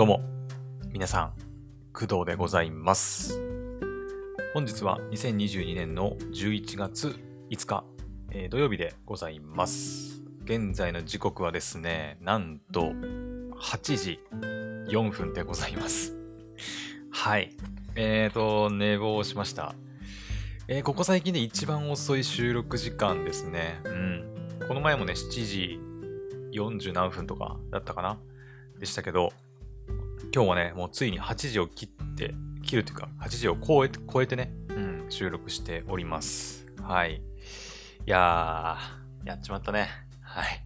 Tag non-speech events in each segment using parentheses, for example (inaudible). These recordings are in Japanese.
どうも、皆さん、工藤でございます。本日は2022年の11月5日、えー土曜日でございます。現在の時刻はですね、なんと8時4分でございます。はい。えーと、寝坊しました。えーここ最近で一番遅い収録時間ですね。うん。この前もね、7時40何分とかだったかな？でしたけど、今日はね、もうついに8時を切って、切るというか、8時を超えて、超えてね、うん、収録しております。はい。いやー、やっちまったね。はい。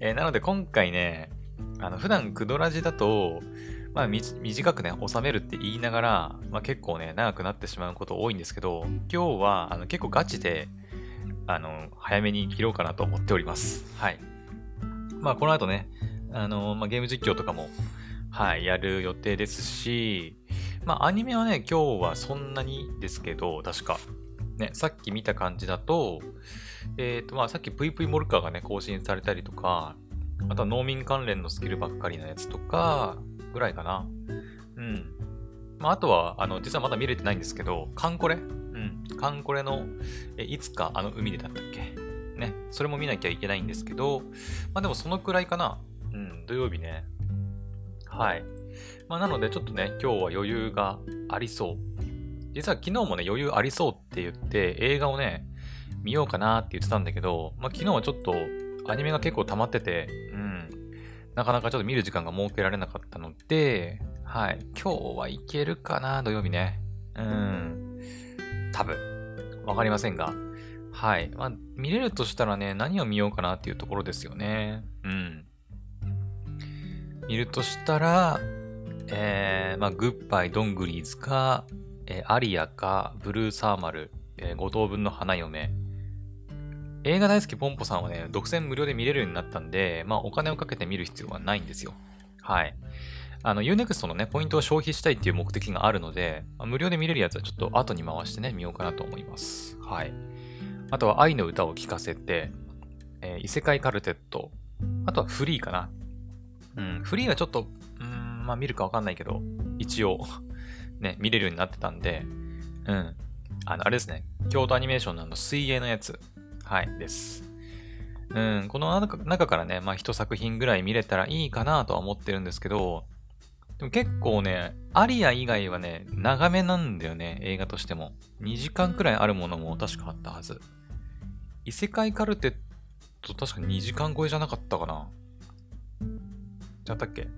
えーなので今回ね、あの、普段クドラジだと、まあ、み短くね、収めるって言いながら、まあ結構ね、長くなってしまうこと多いんですけど、今日は、あの、結構ガチで、あの、早めに切ろうかなと思っております。はい。まあ、この後ね、あの、まあ、ゲーム実況とかも、はい、やる予定ですし、まあ、アニメはね、今日はそんなにですけど、確か。ね、さっき見た感じだと、えっ、と、まあ、さっき VV モルカーがね、更新されたりとか、あとは農民関連のスキルばっかりのやつとか、ぐらいかな。うん。まあ、あとは、あの、実はまだ見れてないんですけど、カンコレ？うん。カンコレの、え、いつかあの海でだったっけ？ね。それも見なきゃいけないんですけど、まあでもそのくらいかな。うん、土曜日ね。はい。まあなのでちょっとね、今日は余裕がありそう。実は昨日もね、余裕ありそうって言って映画をね、見ようかなって言ってたんだけど、まあ昨日はちょっとアニメが結構溜まってて、うん。なかなかちょっと見る時間が設けられなかったので、はい。今日はいけるかな、土曜日ね。うん。多分。わかりませんが。はい。まあ、見れるとしたらね、何を見ようかなっていうところですよね。うん。見るとしたら、えー、まあ、グッバイドングリーズか、えーアリアか、ブルーサーマル、えー五等分の花嫁。映画大好きポンポさんはね、独占無料で見れるようになったんで、まあ、お金をかけて見る必要はないんですよ。はい。あの、Unext のね、ポイントを消費したいっていう目的があるので、まあ無料で見れるやつはちょっと後に回してね、見ようかなと思います。はい。あとは愛の歌を聴かせて、えー異世界カルテット、あとはフリーかな。うん、フリーはちょっと、うん、まあ見るかわかんないけど、一応、(laughs) ね、見れるようになってたんで、うん。あの、あれですね、京都アニメーションのあの水泳のやつ、はい、です。うん、この中中からね、まあ一作品ぐらい見れたらいいかなとは思ってるんですけど、でも結構ね、アリア以外はね、長めなんだよね、映画としても。2時間くらいあるものも確かあったはず。異世界カルテット確か2時間超えじゃなかったかなったっけ？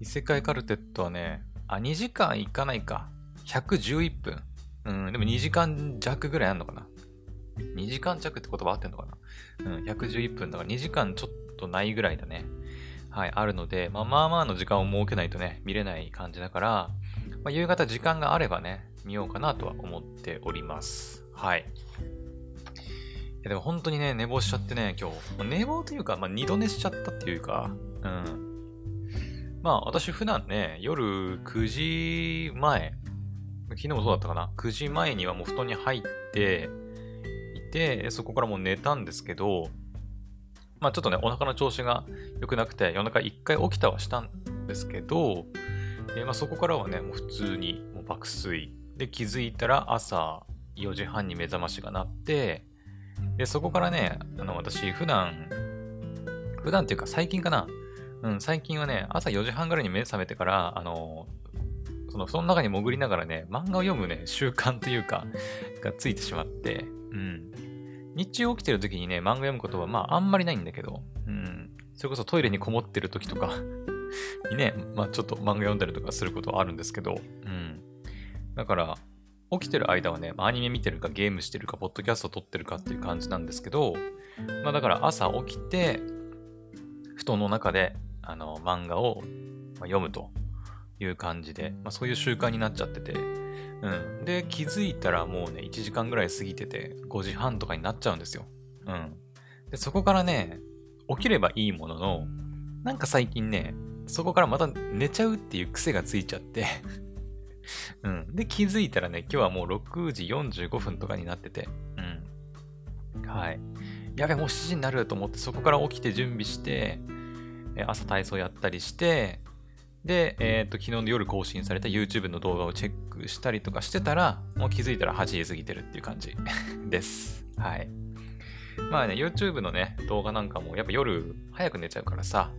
異世界カルテットはね、あ、2時間いかないか。111分。うん、でも2時間弱ぐらいあんのかな ?2 時間弱って言葉合ってんのかなうん、111分だから2時間ちょっとないぐらいだね。はい、あるので、まあまあまあの時間を設けないとね、見れない感じだから、まあ、夕方時間があればね、見ようかなとは思っております。はい。いやでも本当にね、寝坊しちゃってね、今日。寝坊というか、まあ二度寝しちゃったっていうか、うん。まあ私普段ね、夜9時前、昨日もそうだったかな ?9 時前にはもう布団に入っていて、そこからもう寝たんですけど、まあちょっとね、お腹の調子が良くなくて、夜中一回起きたはしたんですけど、えーまあ、そこからはね、もう普通にもう爆睡。で、気づいたら朝4時半に目覚ましが鳴って、で、そこからね、あの、私、普段、普段っていうか最近かな。うん、最近はね、朝4時半ぐらいに目覚めてから、あの、その布団の中に潜りながらね、漫画を読むね、習慣というか、がついてしまって、うん。日中起きてる時にね、漫画読むことはまああんまりないんだけど、うん。それこそトイレにこもってる時とか (laughs) にね、まあちょっと漫画読んだりとかすることはあるんですけど、うん。だから、起きてる間はね、まあアニメ見てるかゲームしてるか、ポッドキャスト撮ってるかっていう感じなんですけど、まあだから朝起きて、布団の中で、あの、漫画をま読むという感じで、まあそういう習慣になっちゃってて、うん。で、気づいたらもうね、1時間ぐらい過ぎてて、5時半とかになっちゃうんですよ。うん。で、そこからね、起きればいいものの、なんか最近ね、そこからまた寝ちゃうっていう癖がついちゃって、(laughs) うん。で、気づいたらね、今日はもう6時45分とかになってて、うん。はい。やべ、もう7時になると思って、そこから起きて準備して、え朝体操やったりして、で、えっ、と、昨日の夜更新された YouTube の動画をチェックしたりとかしてたら、もう気づいたら8時過ぎてるっていう感じ (laughs) です。はい。まあね、YouTube のね、動画なんかもやっぱ夜早く寝ちゃうからさ、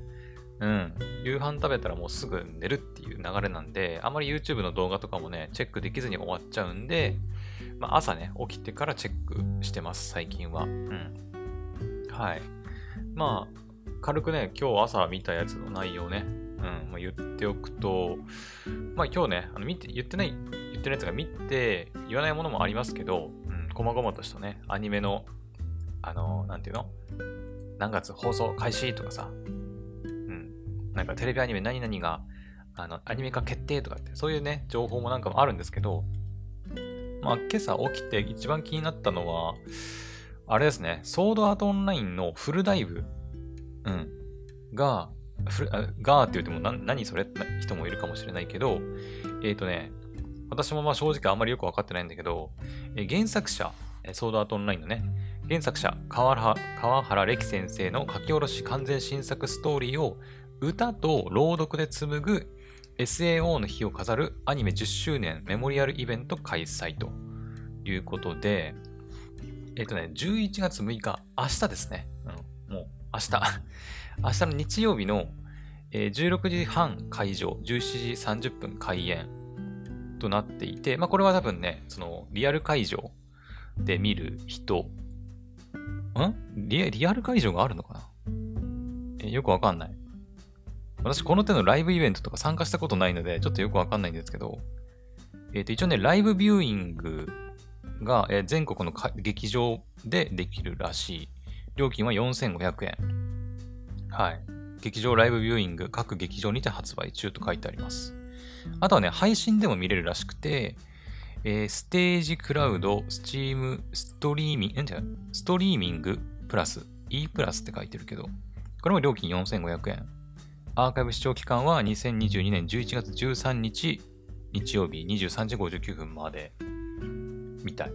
うん、夕飯食べたらもうすぐ寝るっていう流れなんで、あまり YouTube の動画とかもね、チェックできずに終わっちゃうんで、まあ、朝ね、起きてからチェックしてます、最近は。うん。はい。まあ、軽くね、今日朝見たやつの内容ね、うん、まあ、言っておくと、まあ今日ね、あの見て、言ってない、言ってないやつが見て、言わないものもありますけど、うん、細々としたね、アニメの、あの、なんていうの？何月放送開始とかさ、うん、なんかテレビアニメ何々が、あの、アニメ化決定とかって、そういうね、情報もなんかもあるんですけど、まあ、今朝起きて一番気になったのは、あれですね、ソードアートオンラインのフルダイブ、うん、が、フルガーって言っても何何それって人もいるかもしれないけど、えっ、ー、とね、私もまあ正直あんまりよくわかってないんだけど、えー、原作者、ソードアートオンラインのね、原作者、川原川原歴先生の書き下ろし完全新作ストーリーを歌と朗読で紡ぐ SAO の日を飾るアニメ10周年メモリアルイベント開催ということで、えっ、ー、とね、11月6日、明日ですね。明日。(laughs) 明日の日曜日の、えー、16時半会場、17時30分開演となっていて、まあこれは多分ね、そのリアル会場で見る人、ん？リリアル会場があるのかな？えー、よくわかんない。私、この手のライブイベントとか参加したことないので、ちょっとよくわかんないんですけど、えっ、ー、と、一応ね、ライブビューイングが、えー、全国の劇場でできるらしい。料金は4500円。はい。劇場ライブビューイング、各劇場にて発売中と書いてあります。あとはね、配信でも見れるらしくて、えー、ステージクラウド、スチーム、ストリーミング、ストリーミングプラス、E プラスって書いてるけど、これも料金4500円。アーカイブ視聴期間は2022年11月13日日曜日23時59分までみたい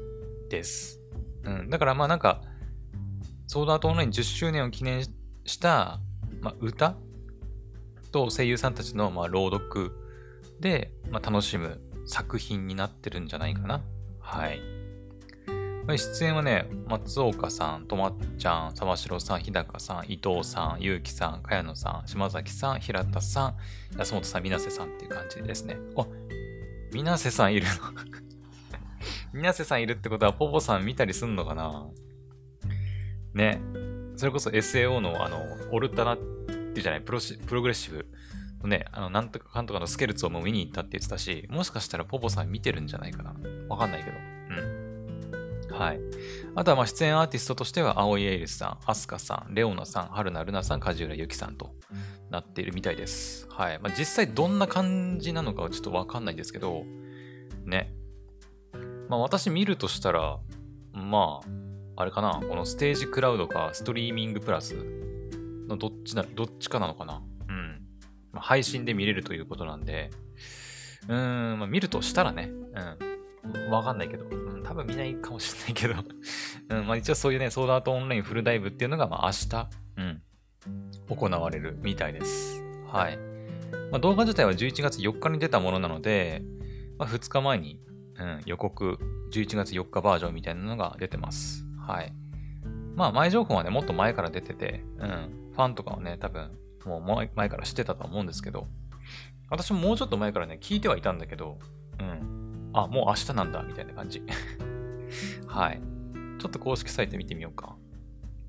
です。うん。だからまあなんか、ソードアートオンライン10周年を記念した、まあ、歌と声優さんたちのまあ朗読で、まあ、楽しむ作品になってるんじゃないかな。はい。出演はね、松岡さん、とまっちゃん、沢城さん、日高さん、伊藤さん、ゆうきさん、茅野さん、島崎さん、平田さん、安本さん、水瀬さんっていう感じですね。あ、水瀬さんいるの？(laughs) 水瀬さんいるってことは、ポポさん見たりすんのかな？ね。それこそ SAO の、あの、オルタナってじゃない、プロプログレッシブのね、あの、なんとかかんとかのスケルツをも見に行ったって言ってたし、もしかしたらポポさん見てるんじゃないかな。わかんないけど。うん。はい。あとはま出演アーティストとしては、青井エイルスさん、アスカさん、レオナさん、春菜ルナさん、梶浦由紀さんとなっているみたいです。はい。まあ、実際どんな感じなのかはちょっとわかんないんですけど、ね。まあ私見るとしたら、まあ、あれかな、このステージクラウドかストリーミングプラス？のどっちな、どっちかなのかな？うん。ま、配信で見れるということなんで、うーん、まあ見るとしたらね、うん。わかんないけど、うん、多分見ないかもしれないけど (laughs) うん、まあ一応そういうね、ソードアートオンラインフルダイブっていうのが、まあ明日、うん、行われるみたいです。はい。まあ、動画自体は11月4日に出たものなので、まあ、2日前に、うん、予告、11月4日バージョンみたいなのが出てます。はい。まあ前情報はね、もっと前から出てて、うん、ファンとかはね、多分、もう前から知ってたと思うんですけど、私ももうちょっと前からね、聞いてはいたんだけど、うん、あ、もう明日なんだ、みたいな感じ。(laughs) はい。ちょっと公式サイト見てみようか。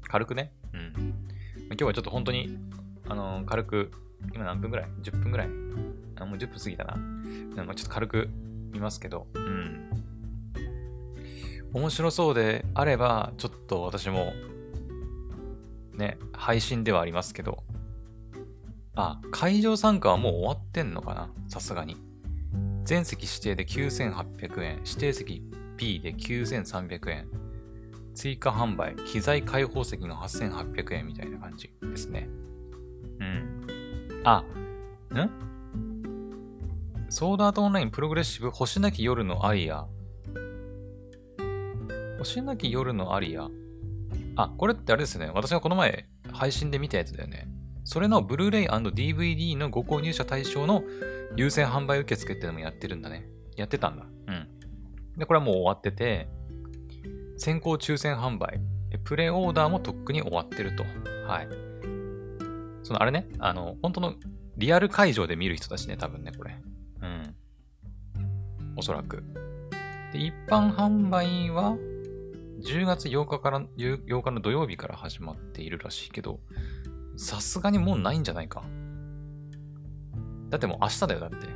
軽くね？うん。今日はちょっと本当に、あのー、軽く、今何分ぐらい ?10 分ぐらい？あもう10分過ぎたな。ま、ちょっと軽く見ますけど、うん。面白そうであれば、ちょっと私も、ね、配信ではありますけど、あ、会場参加はもう終わってんのかな？さすがに。全席指定で9800円、指定席 B で9300円、追加販売、機材開放席が8800円みたいな感じですね。うん。あ、ん？ソードアートオンラインプログレッシブ星なき夜のアリア。星なき夜のアリア。あ、これってあれですね。私がこの前配信で見たやつだよね。それのブルーレイ &DVD のご購入者対象の優先販売受付っていうのもやってるんだね。やってたんだ。うん。で、これはもう終わってて、先行抽選販売、プレオーダーもとっくに終わってると。はい。そのあれね、あの、本当のリアル会場で見る人たちね、多分ね、これ。うん。おそらく。で、一般販売は、10月8日から、8日の土曜日から始まっているらしいけど、さすがにもうないんじゃないか。だってもう明日だよ、だって。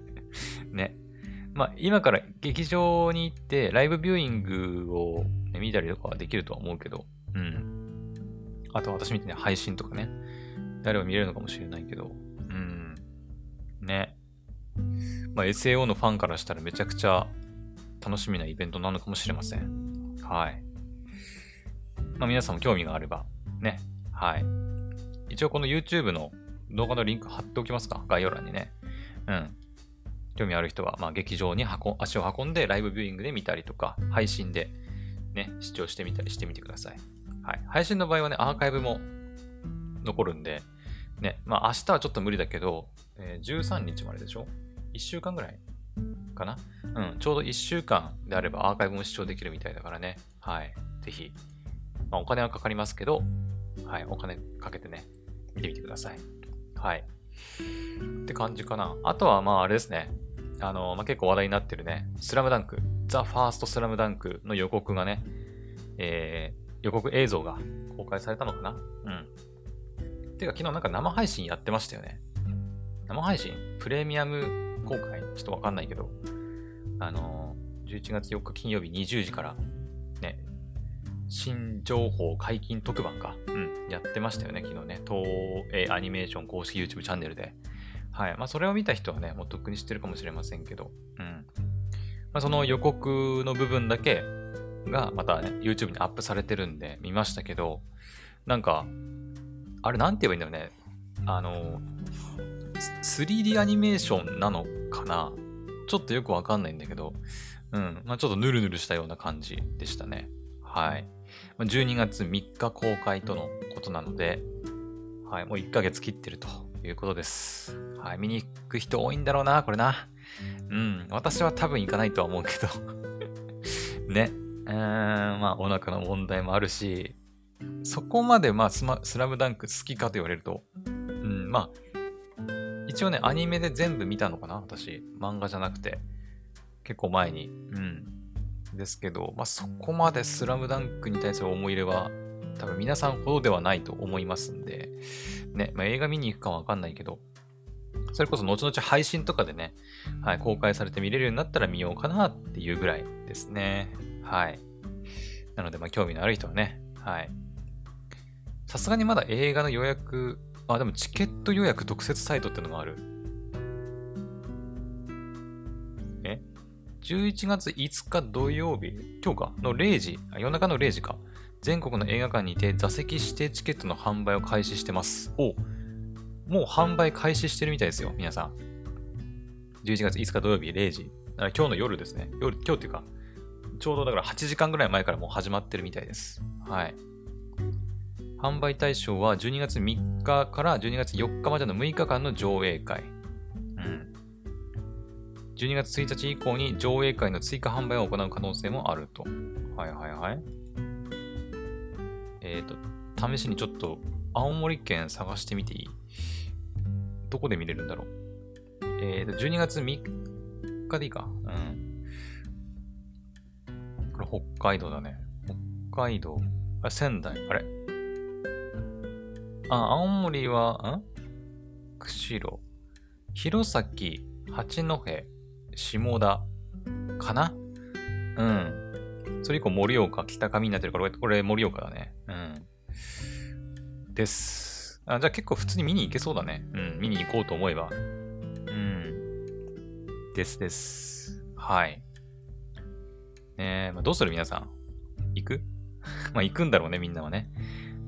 (laughs) ね。まあ、今から劇場に行って、ライブビューイングを、ね、見たりとかはできるとは思うけど、うん。あと私みたいに配信とかね、誰も見れるのかもしれないけど、うん。ね。まあ、SAO のファンからしたらめちゃくちゃ楽しみなイベントなのかもしれません。はい。まあ、皆さんも興味があれば、ね。はい。一応この YouTube の動画のリンク貼っておきますか概要欄にね。うん。興味ある人は、まあ、劇場に足を運んでライブビューイングで見たりとか、配信でね、視聴してみたりしてみてください。はい。配信の場合はね、アーカイブも残るんで、ね、まあ明日はちょっと無理だけど、えー、13日まででしょ ?1 週間ぐらいかな？うん、ちょうど1週間であればアーカイブも視聴できるみたいだからね。はい。ぜひ、まあ、お金はかかりますけど、はい、お金かけてね、見てみてください。はい。って感じかな。あとは、まああれですね。あの、まあ、結構話題になってるね、スラムダンク、ザ・ファースト・スラムダンクの予告がね、えー、予告映像が公開されたのかな？うん。てか、昨日なんか生配信やってましたよね。生配信？プレミアム公開？ちょっとわかんないけど、あのー、11月4日金曜日20時から、ね、新情報解禁特番か、うん、やってましたよね、昨日ね。東映アニメーション公式 YouTube チャンネルで。はい。まあ、それを見た人はね、もうとっくに知ってるかもしれませんけど、うん。まあ、その予告の部分だけが、またね、YouTube にアップされてるんで、見ましたけど、なんか、あれなんて言えばいいんだよね。あの、3D アニメーションなのかなちょっとよくわかんないんだけど、うん。まあ、ちょっとヌルヌルしたような感じでしたね。はい。12月3日公開とのことなので、はい。もう1ヶ月切ってるということです。はい。見に行く人多いんだろうな、これな。うん。私は多分行かないとは思うけど (laughs) ね。うーん、まあ、お腹の問題もあるし、そこまで、まあス、スラムダンク好きかと言われると、うん、まあ、一応ね、アニメで全部見たのかな？私。漫画じゃなくて。結構前に。うん。ですけど、まあ、そこまでスラムダンクに対する思い入れは、多分皆さんほどではないと思いますんで、ね、まあ、映画見に行くかはわかんないけど、それこそ後々配信とかでね、はい、公開されて見れるようになったら見ようかなっていうぐらいですね。はい。なので、まあ、興味のある人はね、はい。さすがにまだ映画の予約、あ、でもチケット予約特設サイトってのがある。え ?11 月5日土曜日、今日か？の0時、夜中の0時か。全国の映画館にて座席指定チケットの販売を開始してます。おもう販売開始してるみたいですよ、皆さん。11月5日土曜日0時。今日の夜ですね。夜、今日っていうか、ちょうどだから8時間ぐらい前からもう始まってるみたいです。はい。販売対象は12月3日から12月4日までの6日間の上映会。うん。12月1日以降に上映会の追加販売を行う可能性もあると。はいはいはい。えっ、ー、と、試しにちょっと青森県探してみていい？どこで見れるんだろう？えっ、ー、と、12月3日でいいか。うん。これ北海道だね。北海道。あ、仙台。あれ？あ、青森は、ん？釧路。弘前、八戸、下田。かな？うん。それ以降、盛岡、北上になってるから、これ盛岡だね。うん。です。あ、じゃあ結構普通に見に行けそうだね。うん。見に行こうと思えば。うん。ですです。はい。ねえ、まあ、どうする皆さん？行く？(laughs) まあ行くんだろうね、みんなはね。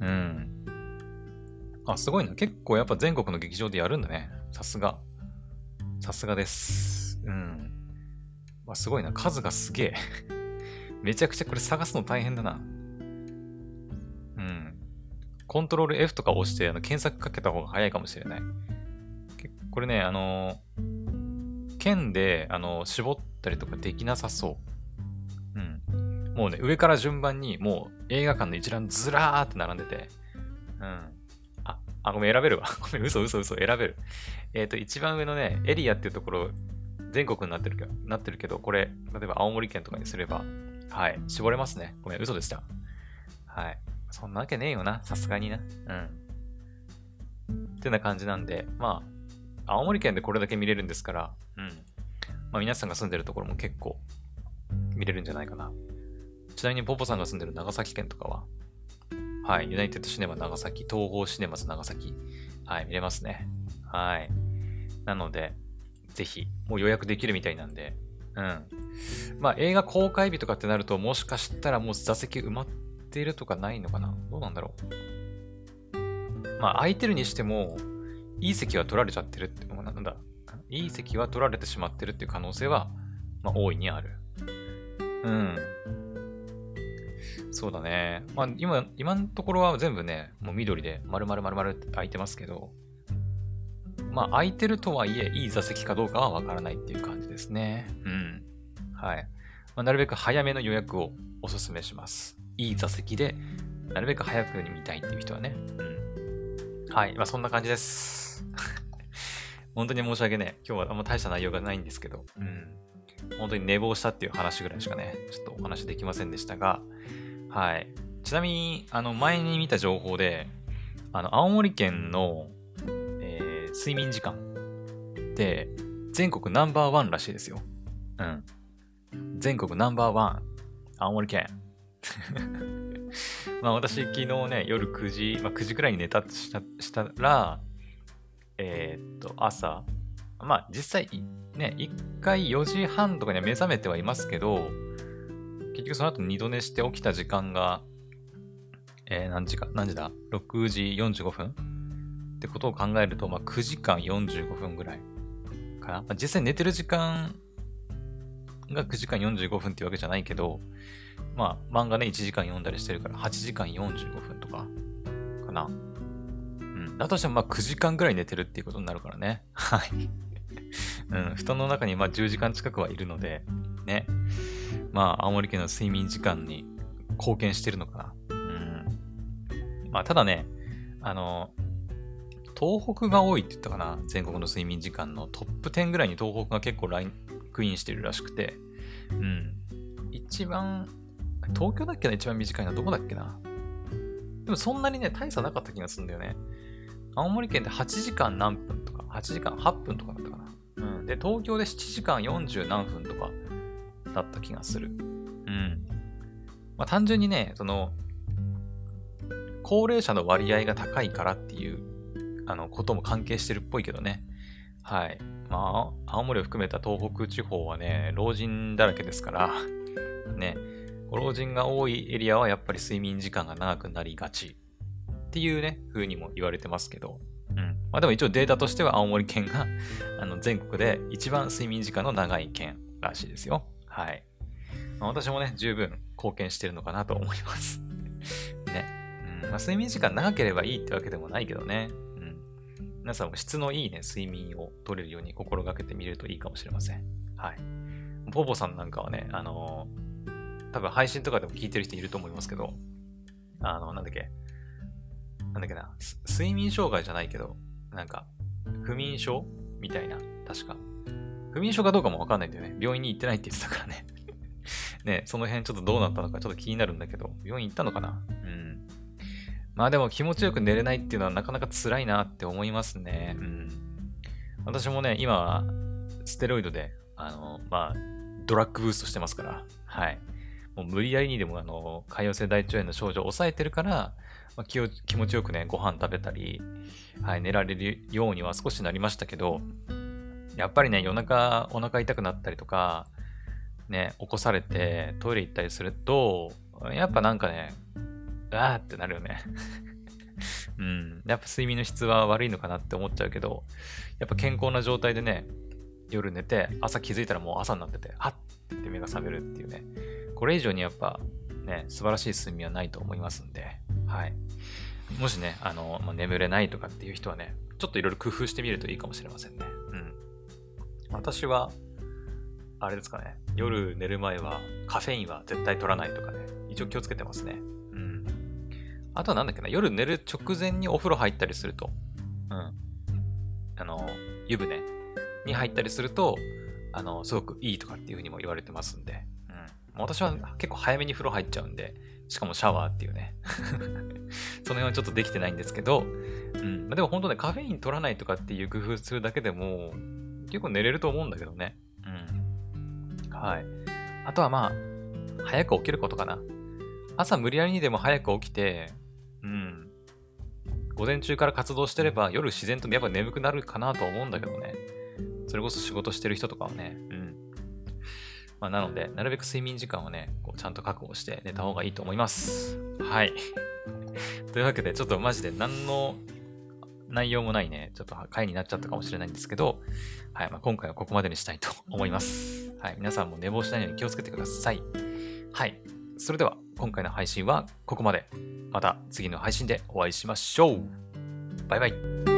うん。あ、すごいな。結構やっぱ全国の劇場でやるんだね。さすが。さすがです。うん。あ、すごいな。数がすげえ。(laughs) めちゃくちゃこれ探すの大変だな。うん。コントロール F とか押してあの検索かけた方が早いかもしれない。これね、あのー、剣で、あのー、絞ったりとかできなさそう。うん。もうね、上から順番に、もう映画館の一覧ずらーって並んでて、うん。あ、ごめん、選べるわ。(laughs) ごめん、嘘嘘嘘、選べる。えっ、ー、と、一番上のね、エリアっていうところ、全国になってるけど、なってるけど、これ、例えば青森県とかにすれば、はい、絞れますね。ごめん、嘘でした。はい。そんなわけねえよな、さすがにな。うん。ってな感じなんで、まあ、青森県でこれだけ見れるんですから、うん。まあ皆さんが住んでるところも結構見れるんじゃないかな。ちなみにポポさんが住んでる長崎県とかは、はい、ユナイテッドシネマ長崎、東宝シネマズ長崎、はい、見れますね。はい。なので、ぜひ、もう予約できるみたいなんで、うん。まあ映画公開日とかってなると、もしかしたらもう座席埋まってるとかないのかな？どうなんだろう？まあ空いてるにしても、いい席は取られちゃってるって、もうなんだ、いい席は取られてしまってるっていう可能性は、まあ大いにある。うん。そうだね。まあ今、今のところは全部ね、もう緑で丸々丸々って空いてますけど、まあ、空いてるとはいえ、いい座席かどうかはわからないっていう感じですね。うん。はい。まあ、なるべく早めの予約をお勧めします。いい座席で、なるべく早くに見たいっていう人はね。うん。はい。まあ、そんな感じです。(laughs) 本当に申し訳ね今日はあんま大した内容がないんですけど、うん。本当に寝坊したっていう話ぐらいしかね、ちょっとお話できませんでしたが、はい。ちなみに、あの、前に見た情報で、あの、青森県のえ睡眠時間って全国ナンバーワンらしいですよ。うん。全国ナンバーワン。青森県。(laughs) まあ私昨日ね、夜9時、まあ9時くらいに寝たとしたしたら、えー、っと、朝、まあ実際ね、1回4時半とかには目覚めてはいますけど、結局その後二度寝して起きた時間が、えー、何時か、何時だ ?6 時45分？ってことを考えると、まあ、9時間45分ぐらいかな。まあ、実際寝てる時間が9時間45分っていうわけじゃないけど、まあ、漫画ね、1時間読んだりしてるから、8時間45分とか、かな。うん。だとしても、まあ、9時間ぐらい寝てるっていうことになるからね。(laughs) はい。うん。布団の中に、まあ、10時間近くはいるので、ね。まあ、青森県の睡眠時間に貢献してるのかな。うん。まあ、ただね、あの、東北が多いって言ったかな全国の睡眠時間のトップ10ぐらいに東北が結構ラインクインしてるらしくて、うん。一番、東京だっけな一番短いのはどこだっけなでもそんなにね、大差なかった気がするんだよね。青森県って8時間何分とか、8時間8分とかだったかな。うん。で、東京で7時間40何分とかだった気がする。うん。まあ単純にね、その、高齢者の割合が高いからっていうあの、ことも関係してるっぽいけどね。はい。まあ、青森を含めた東北地方はね、老人だらけですから、ね、ご老人が多いエリアはやっぱり睡眠時間が長くなりがちっていうね、風にも言われてますけど、うん。まあでも一応データとしては青森県があの全国で一番睡眠時間の長い県らしいですよ。はい。まあ、私もね、十分貢献してるのかなと思います (laughs) ね。うん。まあ睡眠時間長ければいいってわけでもないけどね。うん皆さんも質のいいね、睡眠を取れるように心がけてみるといいかもしれません。はい。ポポさんなんかはね、あのー、多分配信とかでも聞いてる人いると思いますけど、あの、なんだっけ、なんだっけな、睡眠障害じゃないけど、なんか、不眠症みたいな、確か。不眠症かどうかもわかんないんだよね。病院に行ってないって言ってたからね。(laughs) ね、その辺ちょっとどうなったのかちょっと気になるんだけど、病院行ったのかな？うん。まあでも気持ちよく寝れないっていうのはなかなか辛いなって思いますね。うん。私もね、今はステロイドで、あの、まあ、ドラッグブーストしてますから、はい。もう無理やりにでも、あの、潰瘍性大腸炎の症状を抑えてるから、まあ、気を気持ちよくね、ご飯食べたり、はい、寝られるようには少しなりましたけど、やっぱりね、夜中お腹痛くなったりとか、ね、起こされてトイレ行ったりすると、やっぱなんかね、あーってなるよね。(laughs) うん。やっぱ睡眠の質は悪いのかなって思っちゃうけど、やっぱ健康な状態でね、夜寝て、朝気づいたらもう朝になってて、はっって目が覚めるっていうね。これ以上にやっぱね、素晴らしい睡眠はないと思いますんで、はい。もしね、あの、まあ、眠れないとかっていう人はね、ちょっといろいろ工夫してみるといいかもしれませんね。私は、あれですかね、夜寝る前はカフェインは絶対取らないとかね、一応気をつけてますね。うん。あとはなんだっけな、夜寝る直前にお風呂入ったりすると、うん。あの、湯船に入ったりすると、あの、すごくいいとかっていうふうにも言われてますんで、うん。私は結構早めに風呂入っちゃうんで、しかもシャワーっていうね (laughs) その辺はちょっとできてないんですけど、うん。ま、でも本当ね、カフェイン取らないとかっていう工夫するだけでも、結構寝れると思うんだけどね。うん。はい。あとはまあ、早く起きることかな。朝無理やりにでも早く起きて、うん。午前中から活動してれば夜自然とやっぱ眠くなるかなと思うんだけどね。それこそ仕事してる人とかはね、うん。まあ、なので、なるべく睡眠時間をね、こうちゃんと確保して寝た方がいいと思います。はい。というわけで、ちょっとマジで何の内容もないね、ちょっと回になっちゃったかもしれないんですけど、はい。まあ、今回はここまでにしたいと思います。はい。皆さんも寝坊しないように気をつけてください。はい。それでは、今回の配信はここまで。また次の配信でお会いしましょう。バイバイ。